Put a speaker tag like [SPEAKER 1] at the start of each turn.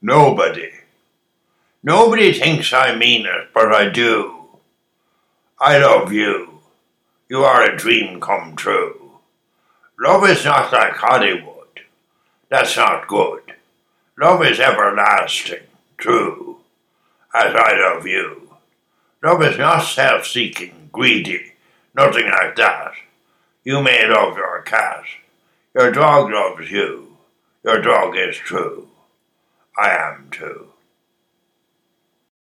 [SPEAKER 1] Nobody. Nobody thinks I mean it, but I do. I love you. You are a dream come true. Love is not like Hollywood. That's not good. Love is everlasting, true, as I love you. Love is not self-seeking, greedy, nothing like that. You may love your cat. Your dog loves you. Your dog is true. I am too.